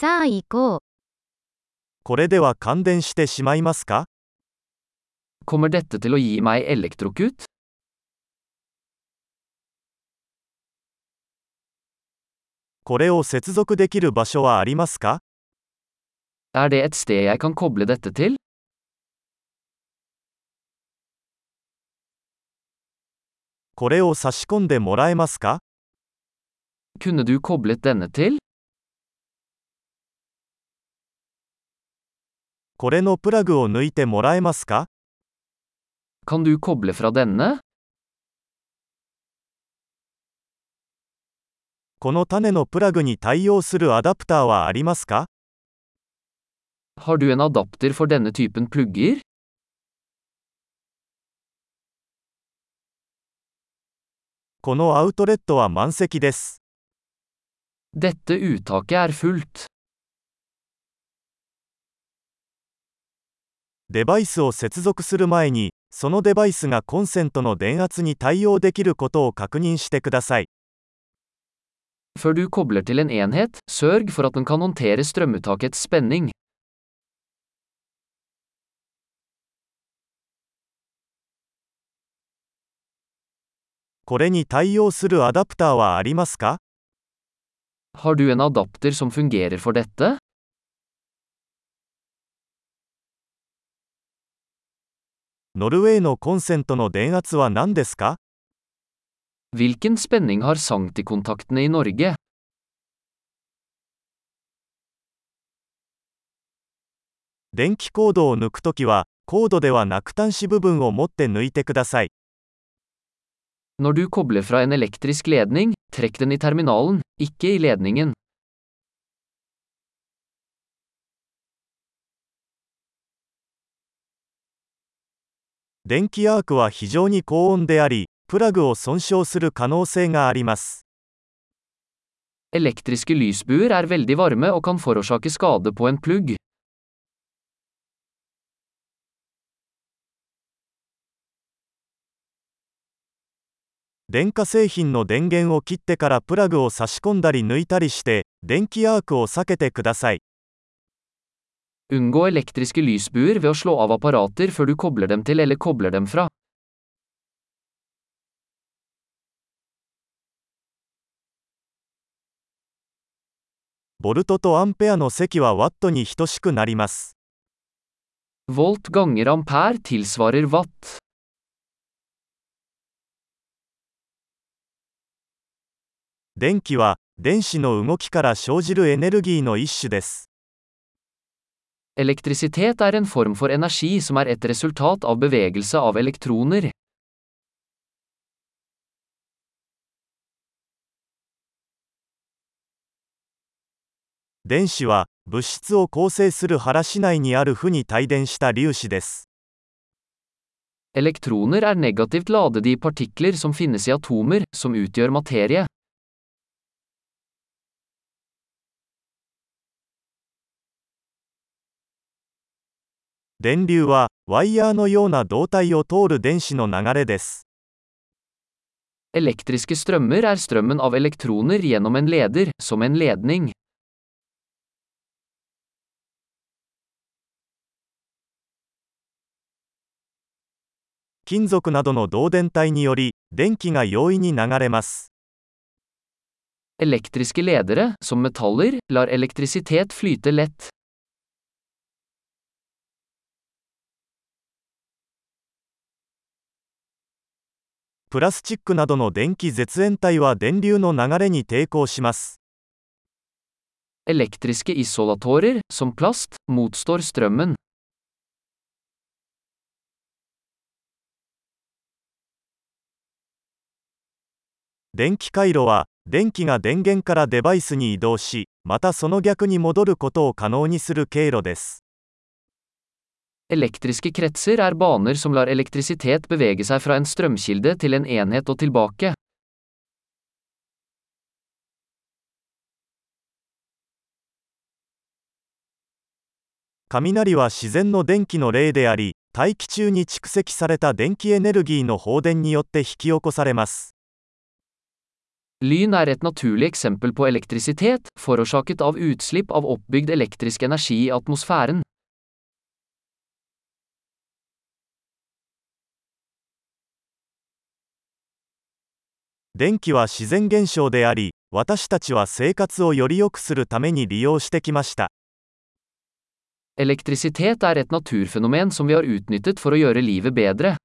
さあ行こう。これでは感電してしまいますか Kommer dette til å gi meg elektrokut? これを接続できる場所はありますか Er det et sted jeg kan koble dette til? これを差し込んでもらえますか Kunne du koblet denne til? これのプラグを抜いてもらえますか Kan du koble fra denne? この種のプラグに対応するアダプターはありますか Har du en adapter for denne typen plugger? このアウトレットは満席です。Dette uttaket er fullt. デバイスを接続する前にそのデバイスがコンセントの電圧に対応できることを確認してください。これに対応するアダプターはありますか？ノルウェーのコンセントの電圧は何ですか Hvilken spenning har sanktikontaktene i Norge? 電気コードを抜くときは、コードではなく端子部分を持って抜いてください。Når du kobler fra en elektrisk ledning, trekk den i terminalen, ikke i ledningen. 電気アークは非常に高温であり、プラグを損傷する可能性があります。Elektriske lysbuer er veldig varme og kan forårsake skade på en plugg. 電化製品の電源を切ってからプラグを差し込んだり抜いたりして、電気アークを避けてください。Unngå elektriske lysbuer ved å slå av apparater før du kobler dem til eller kobler dem fra. ボルトとアンペアの積はワットに等しくなります。Volt ganger ampere tilsvarer watt. 電気は、電子の動きから生じるエネルギーの一種です。Elektrisitet er en form for energi som er et resultat av bevegelse av elektroner. 電子は、物質を構成する原子内にある負に帯電した粒子です。 Elektroner er negativt ladede i partikler som finnes i atomer, som utgjør materie. 電流は、ワイヤーのような導体を通る電子の流れです。Elektriske strømmer er strømmen av elektroner gjennom en leder, som en ledning. 金属などの導電体により、電気が容易に流れます。Elektriske ledere, som metaller, lar elektrisitet flyte lett. プラスチックなどの電気絶縁体は電流の流れに抵抗します。Elektriske isolatorer, som plast, motstår strømmen. 電気回路は、電気が電源からデバイスに移動し、またその逆に戻ることを可能にする経路です。Elektriske kretser er baner som lar elektrisitet bevege seg fra en strømkilde til en enhet og tilbake. 雷は自然の電気の例であり、大気中に蓄積された電気エネルギーの放電によって引き起こされます。 Lyn er et naturlig eksempel på elektrisitet, forårsaket av utslipp av oppbygd elektrisk energi i atmosfæren. 電気は自然現象であり、私たちは生活をより良くするために利用してきました。Elektrisitet er et naturfenomen som vi har utnyttet for å gjøre livet bedre.